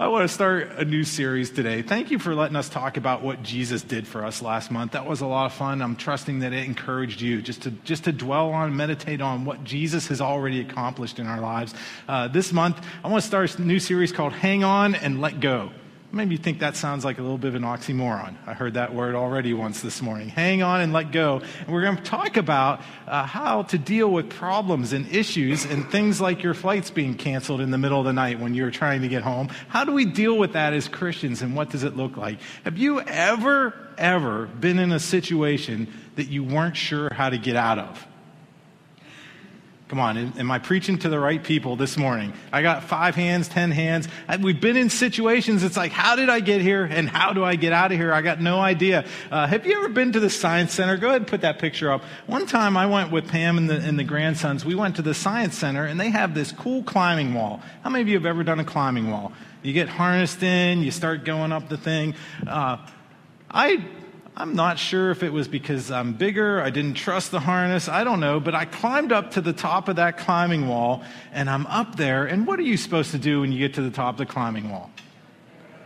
I want to start a new series today. Thank you for letting us talk about what Jesus did for us last month. That was a lot of fun. I'm trusting that it encouraged you just to just to dwell on, meditate on what Jesus has already accomplished in our lives. Uh, this month, I want to start a new series called "Hang On and Let Go." Maybe you think that sounds like a little bit of an oxymoron. I heard that word already once this morning. Hang on and let go. And we're going to talk about uh, how to deal with problems and issues and things like your flights being canceled in the middle of the night when you're trying to get home. How do we deal with that as Christians and what does it look like? Have you ever, ever been in a situation that you weren't sure how to get out of? Come on, am I preaching to the right people this morning? I got five hands, ten hands. We've been in situations, it's like, how did I get here and how do I get out of here? I got no idea. Uh, have you ever been to the Science Center? Go ahead and put that picture up. One time I went with Pam and the, and the grandsons. We went to the Science Center and they have this cool climbing wall. How many of you have ever done a climbing wall? You get harnessed in, you start going up the thing. Uh, I I'm not sure if it was because I'm bigger, I didn't trust the harness, I don't know, but I climbed up to the top of that climbing wall and I'm up there. And what are you supposed to do when you get to the top of the climbing wall?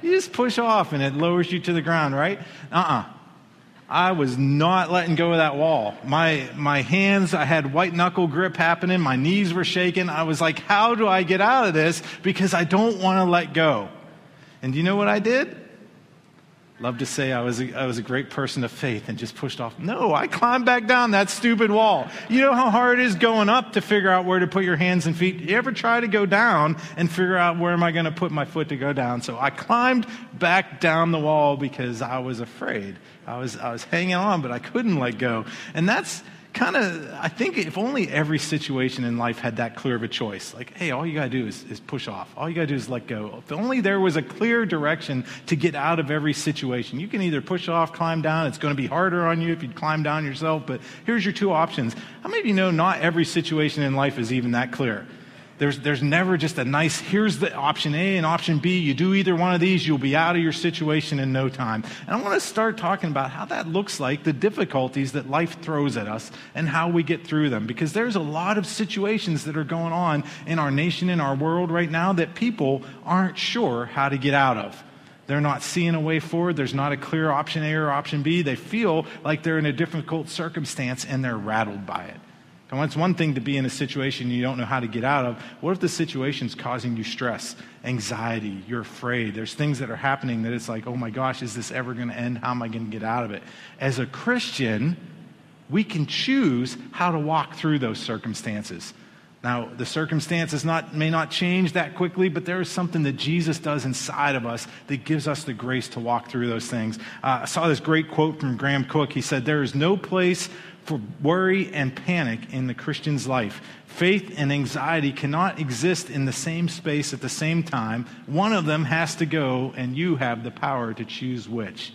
You just push off and it lowers you to the ground, right? Uh uh-uh. uh I was not letting go of that wall. My, my hands, I had white knuckle grip happening. My knees were shaking. I was like, how do I get out of this? Because I don't want to let go. And do you know what I did? Love to say I was, a, I was a great person of faith and just pushed off. No, I climbed back down that stupid wall. You know how hard it is going up to figure out where to put your hands and feet? You ever try to go down and figure out where am I going to put my foot to go down? So I climbed back down the wall because I was afraid. I was, I was hanging on, but I couldn't let go. And that's, kind of, I think if only every situation in life had that clear of a choice. Like, hey, all you got to do is, is push off. All you got to do is let go. If only there was a clear direction to get out of every situation. You can either push off, climb down. It's going to be harder on you if you climb down yourself, but here's your two options. How many of you know not every situation in life is even that clear? There's, there's never just a nice, here's the option A and option B. You do either one of these, you'll be out of your situation in no time. And I want to start talking about how that looks like, the difficulties that life throws at us, and how we get through them. Because there's a lot of situations that are going on in our nation, in our world right now, that people aren't sure how to get out of. They're not seeing a way forward. There's not a clear option A or option B. They feel like they're in a difficult circumstance and they're rattled by it. And it's one thing to be in a situation you don't know how to get out of. What if the situation's causing you stress, anxiety, you're afraid? There's things that are happening that it's like, oh my gosh, is this ever going to end? How am I going to get out of it? As a Christian, we can choose how to walk through those circumstances. Now, the circumstances not, may not change that quickly, but there is something that Jesus does inside of us that gives us the grace to walk through those things. Uh, I saw this great quote from Graham Cooke. He said, There is no place for worry and panic in the Christian's life. Faith and anxiety cannot exist in the same space at the same time. One of them has to go, and you have the power to choose which.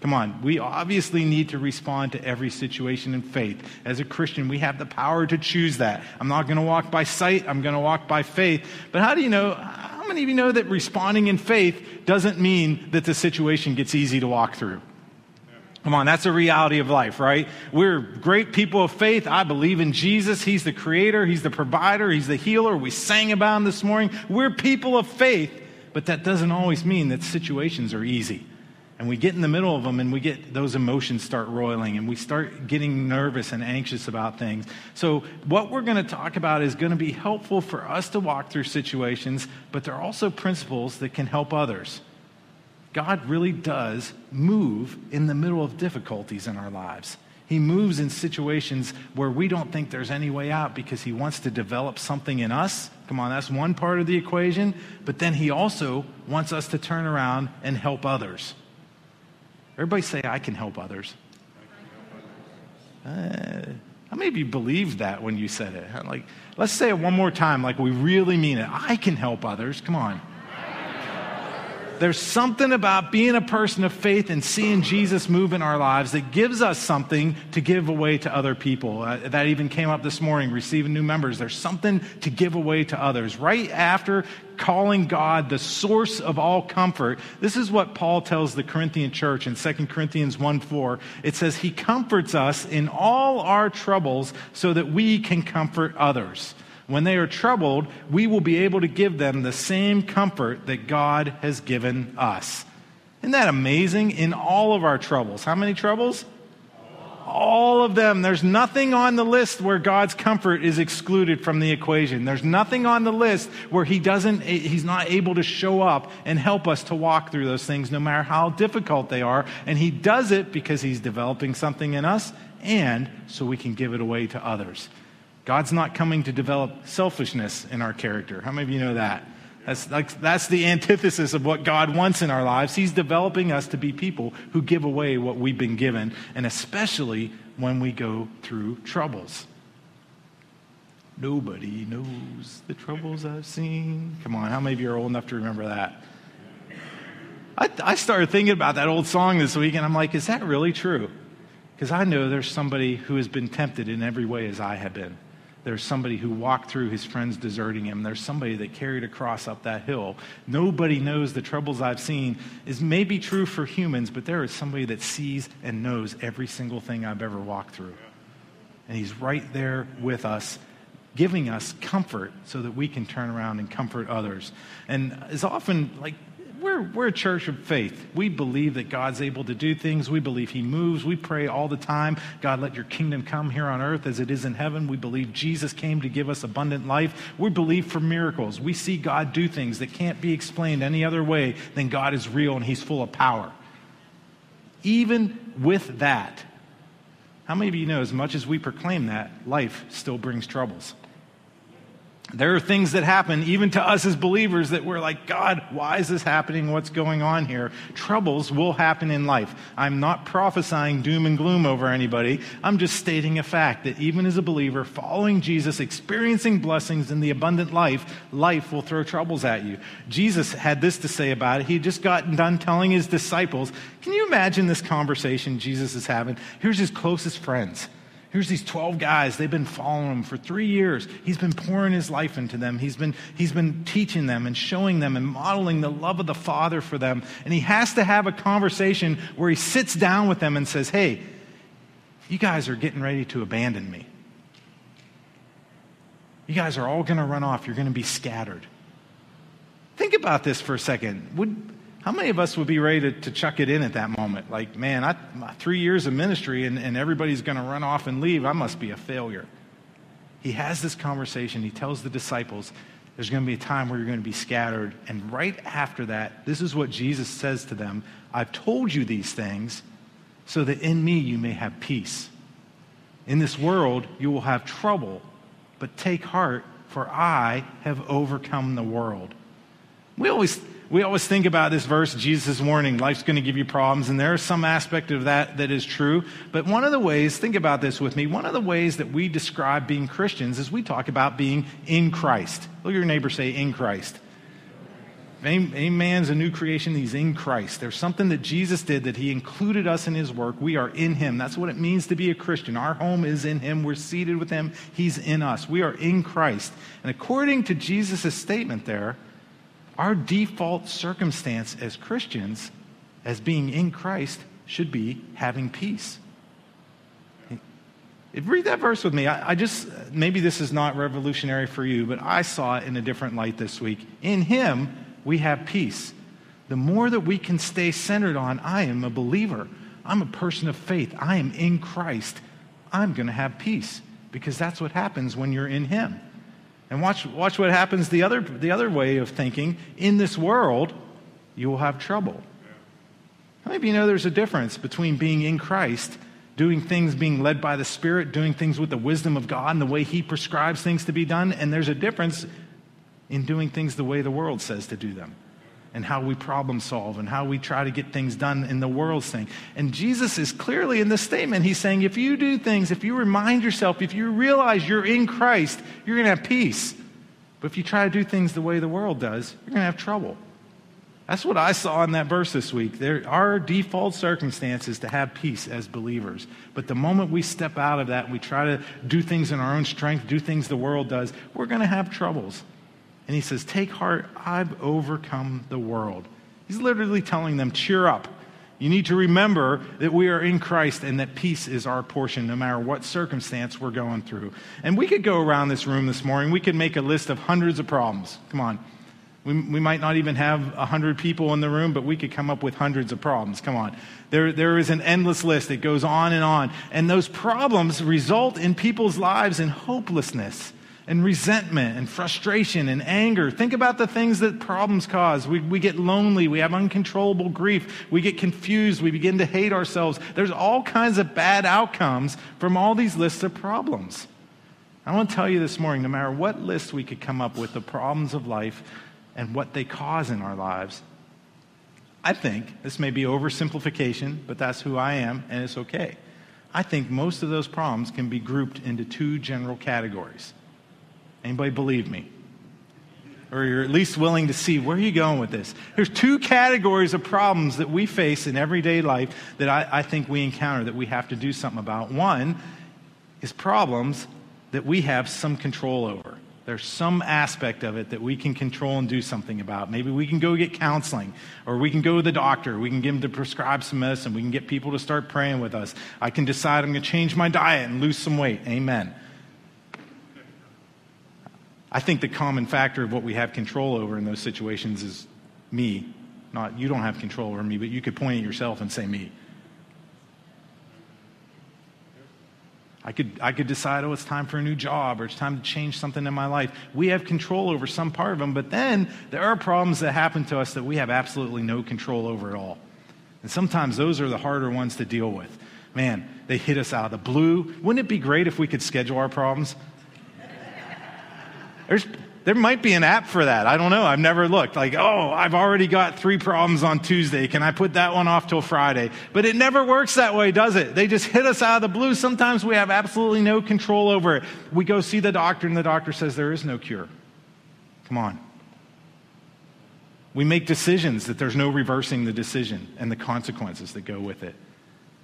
Come on, we obviously need to respond to every situation in faith. As a Christian, we have the power to choose that. I'm not going to walk by sight, I'm going to walk by faith. But how do you know? How many of you know that responding in faith doesn't mean that the situation gets easy to walk through? Come on, that's a reality of life, right? We're great people of faith. I believe in Jesus. He's the creator, He's the provider, He's the healer. We sang about Him this morning. We're people of faith, but that doesn't always mean that situations are easy. And we get in the middle of them and we get those emotions start roiling and we start getting nervous and anxious about things. So, what we're going to talk about is going to be helpful for us to walk through situations, but there are also principles that can help others. God really does move in the middle of difficulties in our lives. He moves in situations where we don't think there's any way out because he wants to develop something in us. Come on, that's one part of the equation. But then he also wants us to turn around and help others. Everybody say, I can help others. Uh, how many of you believed that when you said it? Like, let's say it one more time, like we really mean it. I can help others. Come on. There's something about being a person of faith and seeing Jesus move in our lives that gives us something to give away to other people. Uh, that even came up this morning, receiving new members. There's something to give away to others. Right after calling God the source of all comfort, this is what Paul tells the Corinthian church in 2 Corinthians 1 4. It says, He comforts us in all our troubles so that we can comfort others. When they are troubled, we will be able to give them the same comfort that God has given us. Isn't that amazing? In all of our troubles. How many troubles? All of them. There's nothing on the list where God's comfort is excluded from the equation. There's nothing on the list where he doesn't he's not able to show up and help us to walk through those things no matter how difficult they are. And he does it because he's developing something in us and so we can give it away to others. God's not coming to develop selfishness in our character. How many of you know that? That's, like, that's the antithesis of what God wants in our lives. He's developing us to be people who give away what we've been given, and especially when we go through troubles. Nobody knows the troubles I've seen. Come on, how many of you are old enough to remember that? I, I started thinking about that old song this week, and I'm like, is that really true? Because I know there's somebody who has been tempted in every way as I have been. There's somebody who walked through his friends deserting him. There's somebody that carried a cross up that hill. Nobody knows the troubles I've seen is maybe true for humans, but there is somebody that sees and knows every single thing I've ever walked through. And he's right there with us, giving us comfort so that we can turn around and comfort others. And as often, like we're, we're a church of faith. We believe that God's able to do things. We believe He moves. We pray all the time God, let your kingdom come here on earth as it is in heaven. We believe Jesus came to give us abundant life. We believe for miracles. We see God do things that can't be explained any other way than God is real and He's full of power. Even with that, how many of you know, as much as we proclaim that, life still brings troubles? There are things that happen, even to us as believers, that we're like, God, why is this happening? What's going on here? Troubles will happen in life. I'm not prophesying doom and gloom over anybody. I'm just stating a fact that even as a believer, following Jesus, experiencing blessings in the abundant life, life will throw troubles at you. Jesus had this to say about it. He just gotten done telling his disciples. Can you imagine this conversation Jesus is having? Here's his closest friends. Here's these 12 guys. They've been following him for three years. He's been pouring his life into them. He's been, he's been teaching them and showing them and modeling the love of the Father for them. And he has to have a conversation where he sits down with them and says, Hey, you guys are getting ready to abandon me. You guys are all going to run off. You're going to be scattered. Think about this for a second. Would, how many of us would be ready to, to chuck it in at that moment? Like, man, I, three years of ministry and, and everybody's going to run off and leave. I must be a failure. He has this conversation. He tells the disciples, there's going to be a time where you're going to be scattered. And right after that, this is what Jesus says to them I've told you these things so that in me you may have peace. In this world, you will have trouble, but take heart, for I have overcome the world. We always we always think about this verse, Jesus' warning, life's going to give you problems, and there is some aspect of that that is true. But one of the ways, think about this with me, one of the ways that we describe being Christians is we talk about being in Christ. Look at your neighbor say, in Christ. Any man's a new creation, he's in Christ. There's something that Jesus did that he included us in his work. We are in him. That's what it means to be a Christian. Our home is in him. We're seated with him. He's in us. We are in Christ. And according to Jesus' statement there, our default circumstance as Christians, as being in Christ, should be having peace. Read that verse with me. I, I, just, maybe this is not revolutionary for you, but I saw it in a different light this week. In Him, we have peace. The more that we can stay centered on, I am a believer, I'm a person of faith, I am in Christ, I'm going to have peace because that's what happens when you're in Him. And watch, watch what happens the other, the other way of thinking. In this world, you will have trouble. How many of you know there's a difference between being in Christ, doing things being led by the Spirit, doing things with the wisdom of God and the way He prescribes things to be done, and there's a difference in doing things the way the world says to do them? And how we problem solve and how we try to get things done in the world's thing. And Jesus is clearly in this statement, he's saying, if you do things, if you remind yourself, if you realize you're in Christ, you're going to have peace. But if you try to do things the way the world does, you're going to have trouble. That's what I saw in that verse this week. There, our default circumstance is to have peace as believers. But the moment we step out of that, we try to do things in our own strength, do things the world does, we're going to have troubles. And he says, Take heart, I've overcome the world. He's literally telling them, Cheer up. You need to remember that we are in Christ and that peace is our portion no matter what circumstance we're going through. And we could go around this room this morning, we could make a list of hundreds of problems. Come on. We, we might not even have 100 people in the room, but we could come up with hundreds of problems. Come on. There, there is an endless list. It goes on and on. And those problems result in people's lives in hopelessness and resentment and frustration and anger. Think about the things that problems cause. We, we get lonely. We have uncontrollable grief. We get confused. We begin to hate ourselves. There's all kinds of bad outcomes from all these lists of problems. I want to tell you this morning no matter what list we could come up with, the problems of life and what they cause in our lives, I think, this may be oversimplification, but that's who I am, and it's okay. I think most of those problems can be grouped into two general categories. Anybody believe me? Or you're at least willing to see where are you going with this? There's two categories of problems that we face in everyday life that I, I think we encounter that we have to do something about. One is problems that we have some control over. There's some aspect of it that we can control and do something about. Maybe we can go get counseling, or we can go to the doctor. We can get them to prescribe some medicine. We can get people to start praying with us. I can decide I'm going to change my diet and lose some weight. Amen. I think the common factor of what we have control over in those situations is me. Not you don't have control over me, but you could point at yourself and say me. I could, I could decide, oh, it's time for a new job or it's time to change something in my life. We have control over some part of them, but then there are problems that happen to us that we have absolutely no control over at all. And sometimes those are the harder ones to deal with. Man, they hit us out of the blue. Wouldn't it be great if we could schedule our problems? There's, there might be an app for that. I don't know. I've never looked. Like, oh, I've already got three problems on Tuesday. Can I put that one off till Friday? But it never works that way, does it? They just hit us out of the blue. Sometimes we have absolutely no control over it. We go see the doctor, and the doctor says there is no cure. Come on. We make decisions that there's no reversing the decision and the consequences that go with it.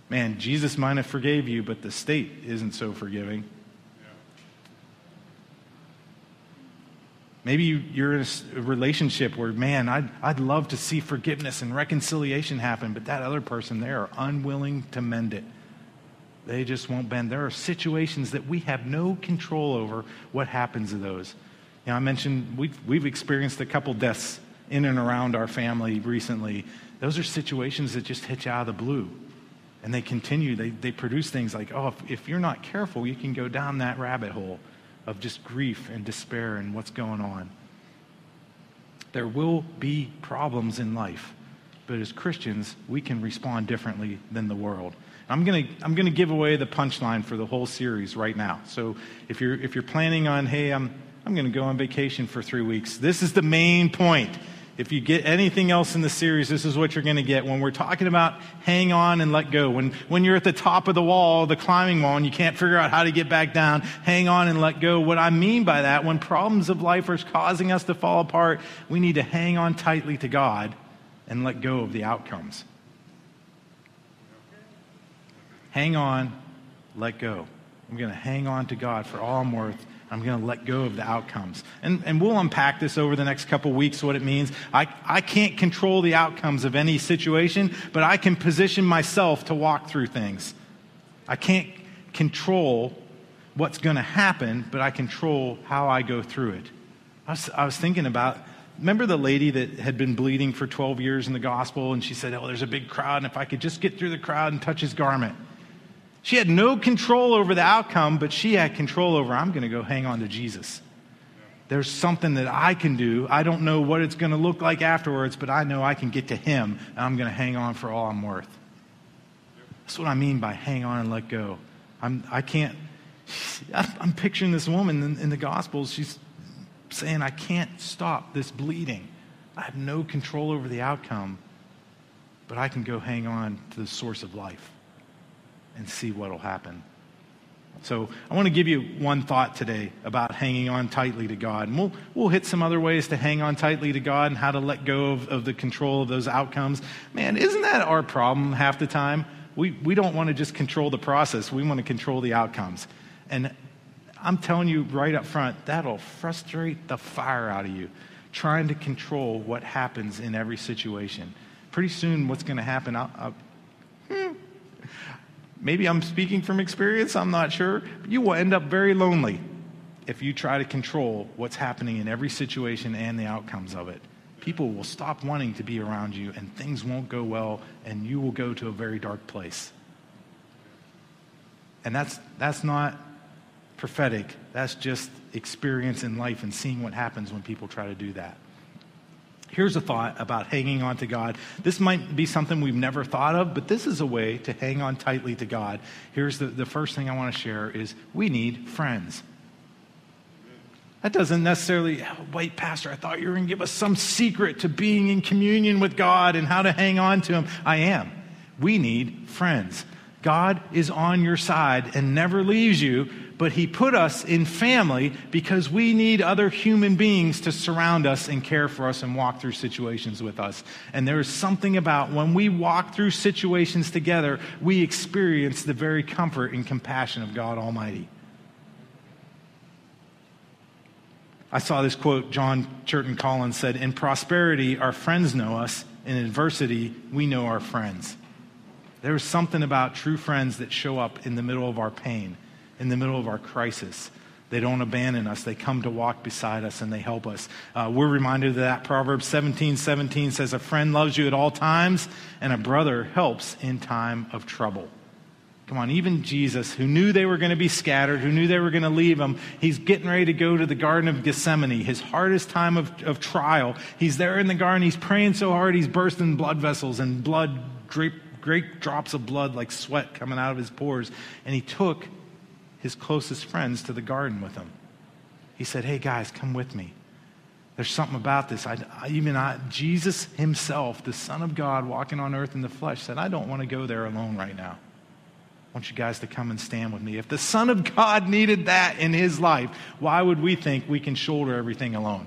Man, Jesus might have forgave you, but the state isn't so forgiving. Maybe you're in a relationship where, man, I'd, I'd love to see forgiveness and reconciliation happen, but that other person, they are unwilling to mend it. They just won't bend. There are situations that we have no control over what happens to those. You know, I mentioned we've, we've experienced a couple deaths in and around our family recently. Those are situations that just hit you out of the blue. And they continue, they, they produce things like, oh, if, if you're not careful, you can go down that rabbit hole of just grief and despair and what's going on. There will be problems in life, but as Christians, we can respond differently than the world. I'm going to I'm going to give away the punchline for the whole series right now. So if you're if you're planning on, hey, I'm I'm going to go on vacation for 3 weeks. This is the main point. If you get anything else in the series, this is what you're going to get. When we're talking about hang on and let go, when, when you're at the top of the wall, the climbing wall, and you can't figure out how to get back down, hang on and let go. What I mean by that, when problems of life are causing us to fall apart, we need to hang on tightly to God and let go of the outcomes. Hang on, let go. I'm going to hang on to God for all I'm worth I'm going to let go of the outcomes. And, and we'll unpack this over the next couple weeks, what it means. I, I can't control the outcomes of any situation, but I can position myself to walk through things. I can't control what's going to happen, but I control how I go through it. I was, I was thinking about remember the lady that had been bleeding for 12 years in the gospel and she said oh there's a big crowd and if i could just get through the crowd and touch his garment she had no control over the outcome, but she had control over, I'm going to go hang on to Jesus. There's something that I can do. I don't know what it's going to look like afterwards, but I know I can get to Him, and I'm going to hang on for all I'm worth. That's what I mean by hang on and let go. I'm, I can't, I'm picturing this woman in, in the Gospels. She's saying, I can't stop this bleeding. I have no control over the outcome, but I can go hang on to the source of life and see what will happen. So I want to give you one thought today about hanging on tightly to God. And we'll, we'll hit some other ways to hang on tightly to God and how to let go of, of the control of those outcomes. Man, isn't that our problem half the time? We, we don't want to just control the process, we want to control the outcomes. And I'm telling you right up front, that'll frustrate the fire out of you, trying to control what happens in every situation. pretty soon what's going to happen, I'll, I'll, hmm, maybe I'm speaking from experience, I'm not sure, you will end up very lonely if you try to control what's happening in every situation and the outcomes of it. People will stop wanting to be around you, and things won't go well, and you will go to a very dark place. And that's, that's not prophetic, that's just experience in life and seeing what happens when people try to do that. Here's a thought about hanging on to God. This might be something we've never thought of, but this is a way to hang on tightly to God. Here's the, the first thing I want to share is we need friends. That doesn't necessarily, oh, wait, Pastor, I thought you were going to give us some secret to being in communion with God and how to hang on to Him. I am. We need friends. God is on your side and never leaves you, but He put us in family because we need other human beings to surround us and care for us and walk through situations with us. And there is something about when we walk through situations together, we experience the very comfort and compassion of God Almighty. I saw this quote, John Churton Collins said, In prosperity, our friends know us. In adversity, we know our friends. There's something about true friends that show up in the middle of our pain, in the middle of our crisis. They don't abandon us. They come to walk beside us and they help us. Uh, we're reminded of that. Proverbs 17 17 says, A friend loves you at all times, and a brother helps in time of trouble. Come on, even Jesus, who knew they were going to be scattered, who knew they were going to leave him, he's getting ready to go to the Garden of Gethsemane, his hardest time of, of trial. He's there in the garden, he's praying so hard, he's bursting blood vessels and blood great drops of blood like sweat coming out of his pores. And he took his closest friends to the garden with him. He said, Hey, guys, come with me. There's something about this. I, I, even I, Jesus himself, the Son of God walking on earth in the flesh, said, I don't want to go there alone right now. I want you guys to come and stand with me. If the Son of God needed that in his life, why would we think we can shoulder everything alone?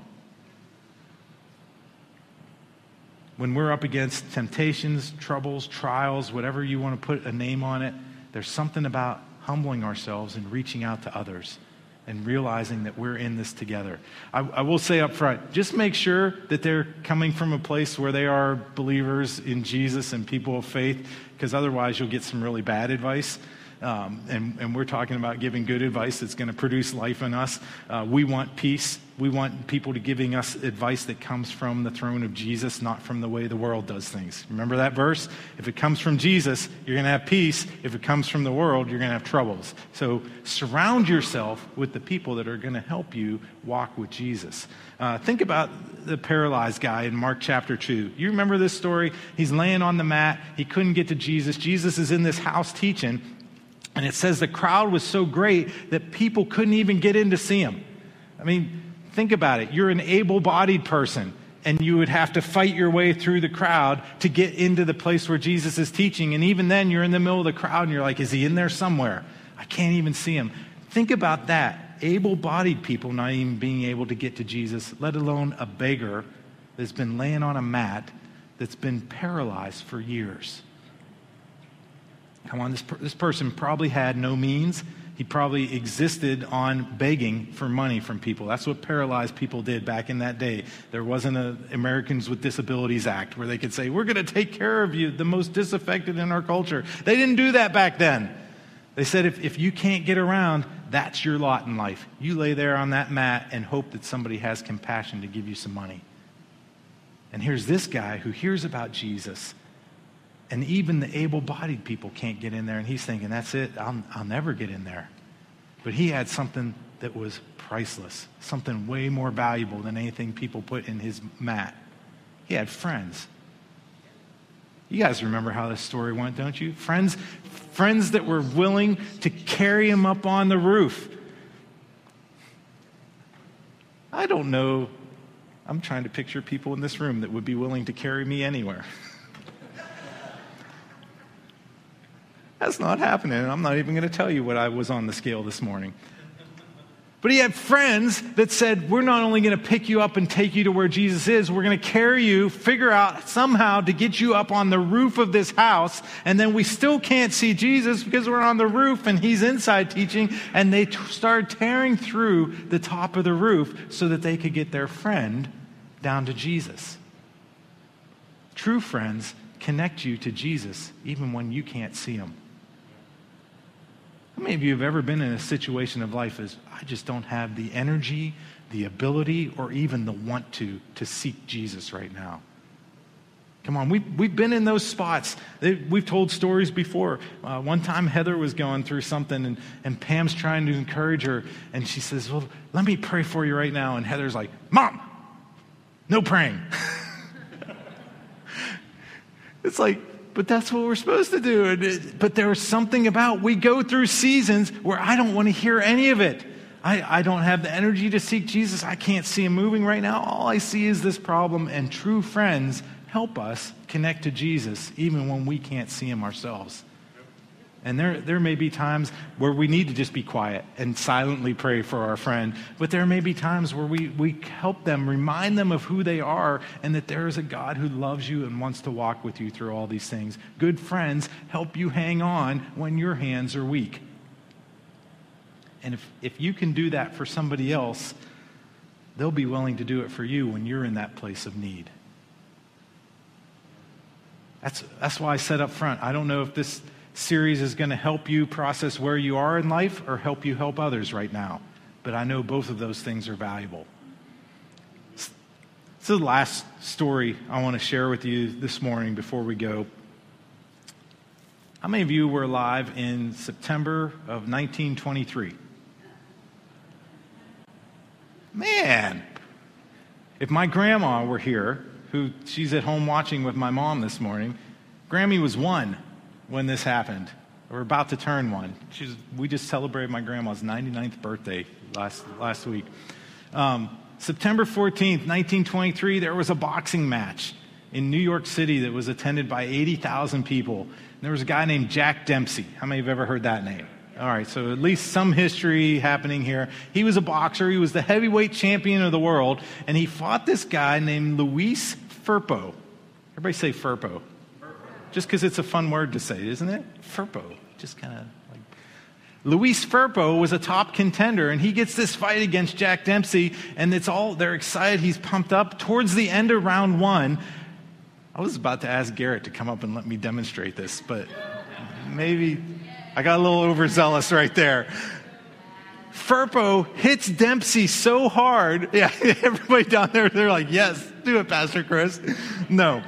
when we're up against temptations, troubles, trials, whatever you want to put a name on it, there's something about humbling ourselves and reaching out to others and realizing that we're in this together. I, I, will say up front just make sure that they're coming from a place where they are believers in Jesus and people of faith, because otherwise you'll get some really bad advice. Um, and, and, we're talking about giving good advice that's going to produce life in us. Uh, we want peace. We want people to giving us advice that comes from the throne of Jesus, not from the way the world does things. Remember that verse? If it comes from Jesus, you're going to have peace. If it comes from the world, you're going to have troubles. So surround yourself with the people that are going to help you walk with Jesus. Uh, think about the paralyzed guy in Mark chapter 2. You remember this story? He's laying on the mat. He couldn't get to Jesus. Jesus is in this house teaching. And it says the crowd was so great that people couldn't even get in to see him. I mean, think about it. You're an able bodied person, and you would have to fight your way through the crowd to get into the place where Jesus is teaching. And even then, you're in the middle of the crowd and you're like, is he in there somewhere? I can't even see him. Think about that. Able bodied people not even being able to get to Jesus, let alone a beggar that's been laying on a mat that's been paralyzed for years. Come on, this, per- this person probably had no means. He probably existed on begging for money from people. That's what paralyzed people did back in that day. There wasn't an Americans with Disabilities Act where they could say, We're going to take care of you, the most disaffected in our culture. They didn't do that back then. They said, if, if you can't get around, that's your lot in life. You lay there on that mat and hope that somebody has compassion to give you some money. And here's this guy who hears about Jesus and even the able bodied people can't get in there. And he's thinking, that's it, I'll, I'll never get in there. But he had something that was priceless, something way more valuable than anything people put in his mat. He had friends. You guys remember how this story went, don't you? Friends, friends that were willing to carry him up on the roof. I don't know. I'm trying to picture people in this room that would be willing to carry me anywhere. That's not happening. And I'm not even going to tell you what I was on the scale this morning. But he had friends that said, We're not only going to pick you up and take you to where Jesus is, we're going to carry you, figure out somehow to get you up on the roof of this house. And then we still can't see Jesus because we're on the roof and he's inside teaching. And they t- started tearing through the top of the roof so that they could get their friend down to Jesus. True friends connect you to Jesus even when you can't see him. How many of you have ever been in a situation of life as I just don't have the energy, the ability, or even the want to to seek Jesus right now? Come on, we, we've been in those spots. We've told stories before. Uh, one time, Heather was going through something, and, and Pam's trying to encourage her, and she says, Well, let me pray for you right now. And Heather's like, Mom, no praying. it's like, but that's what we're supposed to do. It, but there's something about we go through seasons where I don't want to hear any of it. I, I don't have the energy to seek Jesus. I can't see him moving right now. All I see is this problem, and true friends help us connect to Jesus even when we can't see him ourselves. And there, there may be times where we need to just be quiet and silently pray for our friend. But there may be times where we, we help them, remind them of who they are, and that there is a God who loves you and wants to walk with you through all these things. Good friends help you hang on when your hands are weak. And if, if you can do that for somebody else, they'll be willing to do it for you when you're in that place of need. That's, that's why I said up front, I don't know if this series is going to help you process where you are in life or help you help others right now. But I know both of those things are valuable. Is the last story I want to share with you this morning before we go. How many of you were alive in September of 1923? Man, if my grandma were here, who she's at home watching with my mom this morning. Grammy was one when this happened. We're about to turn one. We just celebrated my grandma's 99th birthday last, last week. Um, September 14th, 1923, there was a boxing match in New York City that was attended by 80,000 people. And there was a guy named Jack Dempsey. How many have ever heard that name? All right, so at least some history happening here. He was a boxer. He was the heavyweight champion of the world, and he fought this guy named Luis Firpo. Everybody say Firpo. Just because it's a fun word to say, isn't it? Firpo. Just kind of like. Luis Firpo was a top contender, and he gets this fight against Jack Dempsey, and it's all, they're excited. He's pumped up. Towards the end of round one, I was about to ask Garrett to come up and let me demonstrate this, but maybe I got a little overzealous right there. Firpo hits Dempsey so hard. Yeah, everybody down there, they're like, yes, do it, Pastor Chris. No.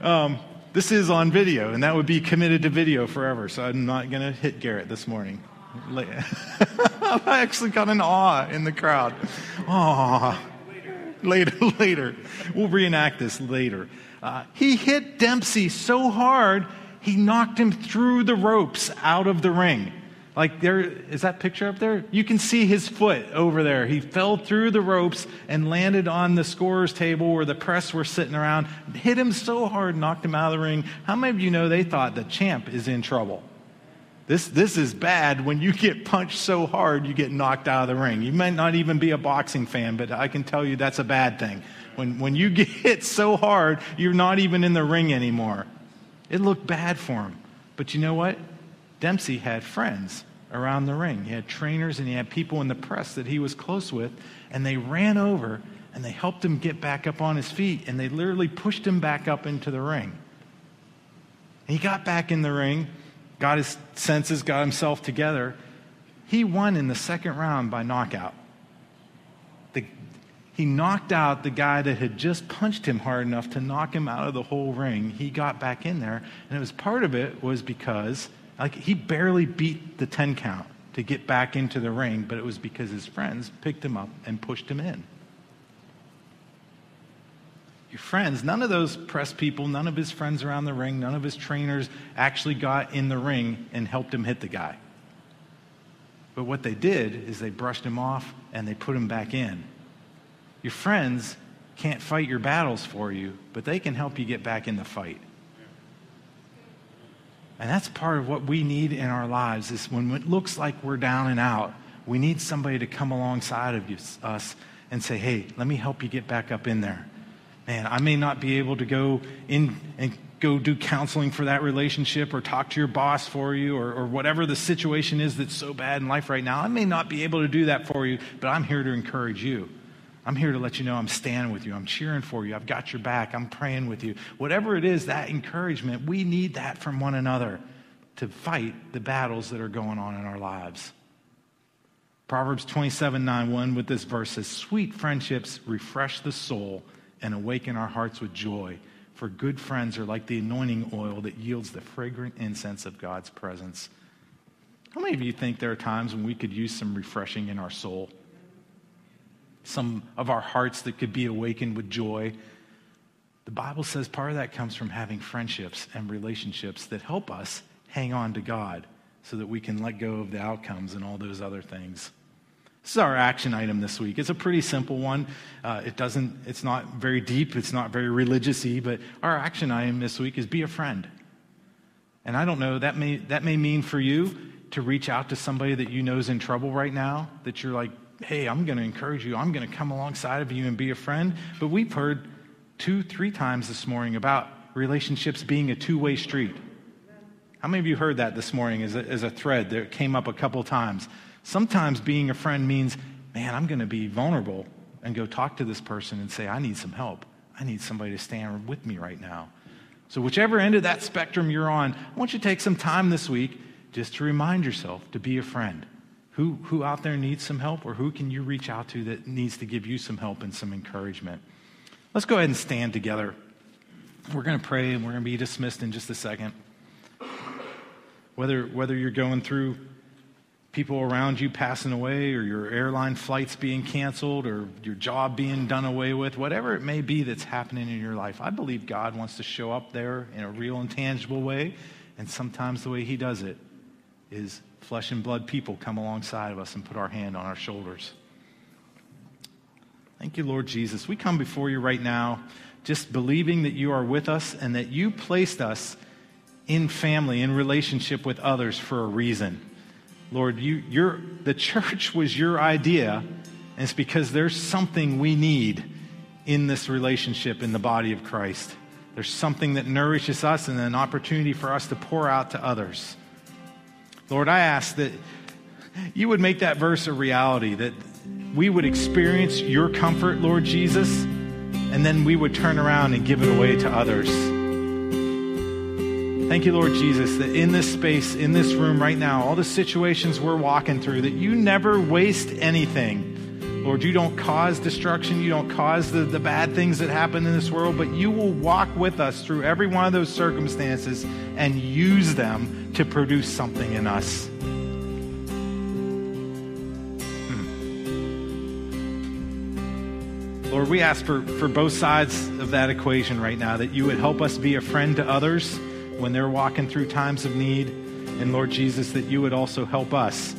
Um, this is on video, and that would be committed to video forever, so I'm not going to hit Garrett this morning. I actually got an awe in the crowd. Aw. Later, later. We'll reenact this later. Uh, he hit Dempsey so hard he knocked him through the ropes out of the ring. Like there is that picture up there? You can see his foot over there. He fell through the ropes and landed on the scorer's table where the press were sitting around, hit him so hard, knocked him out of the ring. How many of you know they thought the champ is in trouble? This, this is bad. When you get punched so hard, you get knocked out of the ring. You might not even be a boxing fan, but I can tell you that's a bad thing. When, when you get hit so hard, you're not even in the ring anymore. It looked bad for him. But you know what? Dempsey had friends around the ring. He had trainers and he had people in the press that he was close with, and they ran over and they helped him get back up on his feet, and they literally pushed him back up into the ring. he got back in the ring, got his senses, got himself together. He won in the second round by knockout. He knocked out the guy that had just punched him hard enough to knock him out of the whole ring. He got back in there, and it was part of it was because like he barely beat the 10 count to get back into the ring, but it was because his friends picked him up and pushed him in. Your friends, none of those press people, none of his friends around the ring, none of his trainers actually got in the ring and helped him hit the guy. But what they did is they brushed him off and they put him back in. Your friends can't fight your battles for you, but they can help you get back in the fight. And that's part of what we need in our lives is when it looks like we're down and out, we need somebody to come alongside of us and say, hey, let me help you get back up in there. Man, I may not be able to go in and go do counseling for that relationship or talk to your boss for you or, or whatever the situation is that's so bad in life right now. I may not be able to do that for you, but I'm here to encourage you. I'm here to let you know I'm standing with you. I'm cheering for you. I've got your back. I'm praying with you. Whatever it is, that encouragement, we need that from one another to fight the battles that are going on in our lives. Proverbs 27 9 1 with this verse says, Sweet friendships refresh the soul and awaken our hearts with joy. For good friends are like the anointing oil that yields the fragrant incense of God's presence. How many of you think there are times when we could use some refreshing in our soul? Some of our hearts that could be awakened with joy. The Bible says part of that comes from having friendships and relationships that help us hang on to God so that we can let go of the outcomes and all those other things. This is our action item this week. It's a pretty simple one. Uh, it doesn't, it's not very deep, it's not very religious but our action item this week is be a friend. And I don't know, that may, that may mean for you to reach out to somebody that you know is in trouble right now, that you're like, hey, I'm going to encourage you, I'm going to come alongside of you and be a friend. But we've heard two, three times this morning about relationships being a two way street. How many of you heard that this morning as a, as a thread that came up a couple times? Sometimes being a friend means, man, I'm going to be vulnerable and go talk to this person and say, I need some help. I need somebody to stand with me right now. So, whichever end of that spectrum you're on, I want you to take some time this week just to remind yourself to be a friend. Who, who out there needs some help, or who can you reach out to that needs to give you some help and some encouragement? Let's go ahead and stand together. We're going to pray and we're going to be dismissed in just a second. Whether, whether you're going through people around you passing away or your airline flights being canceled or your job being done away with, whatever it may be that's happening in your life, I believe God wants to show up there in a real and tangible way. And sometimes the way He does it is flesh and blood people come alongside of us and put our hand on our shoulders. Thank you, Lord Jesus. We come before you right now just believing that you are with us and that you placed us in family, in relationship with others for a reason. Lord, you, the church was your idea, and it's because there's something we need in this relationship in the body of Christ. There's something that nourishes us and an opportunity for us to pour out to others. Lord, I ask that you would make that verse a reality, that we would experience your comfort, Lord Jesus, and then we would turn around and give it away to others. Thank you, Lord Jesus, that in this space, in this room right now, all the situations we're walking through, that you never waste anything. Lord, you don't cause destruction. You don't cause the, the bad things that happen in this world, but you will walk with us through every one of those circumstances and use them to produce something in us. Hmm. Lord, we ask for, for both sides of that equation right now that you would help us be a friend to others when they're walking through times of need. And Lord Jesus, that you would also help us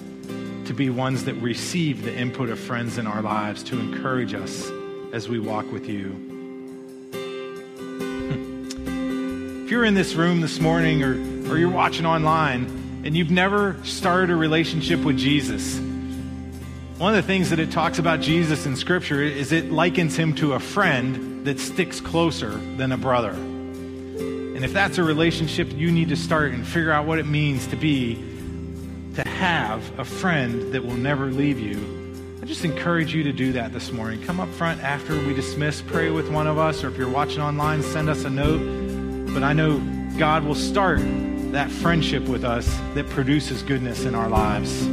to be ones that receive the input of friends in our lives to encourage us as we walk with you. if you're in this room this morning or, or you're watching online and you've never started a relationship with Jesus, one of the things that it talks about Jesus in Scripture is it likens him to a friend that sticks closer than a brother. And if that's a relationship you need to start and figure out what it means to be, to have a friend that will never leave you, I just encourage you to do that this morning. Come up front after we dismiss, pray with one of us, or if you're watching online, send us a note. But I know God will start that friendship with us that produces goodness in our lives.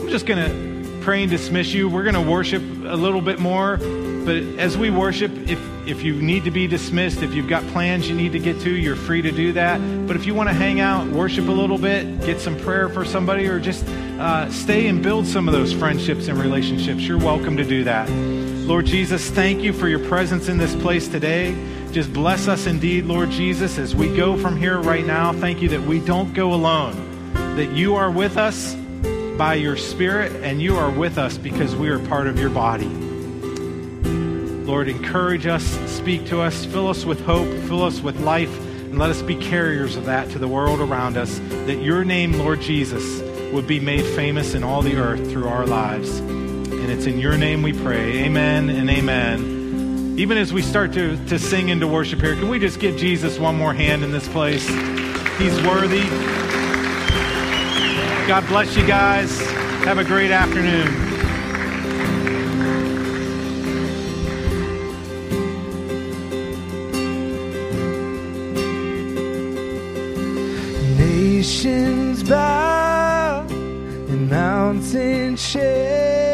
I'm just going to pray and dismiss you. We're going to worship a little bit more. But as we worship, if, if you need to be dismissed, if you've got plans you need to get to, you're free to do that. But if you want to hang out, worship a little bit, get some prayer for somebody, or just uh, stay and build some of those friendships and relationships, you're welcome to do that. Lord Jesus, thank you for your presence in this place today. Just bless us indeed, Lord Jesus, as we go from here right now. Thank you that we don't go alone, that you are with us by your Spirit, and you are with us because we are part of your body. Lord, encourage us, speak to us, fill us with hope, fill us with life, and let us be carriers of that to the world around us, that your name, Lord Jesus, would be made famous in all the earth through our lives. And it's in your name we pray. Amen and amen. Even as we start to, to sing into worship here, can we just give Jesus one more hand in this place? He's worthy. God bless you guys. Have a great afternoon. Nations bow and mountains shake.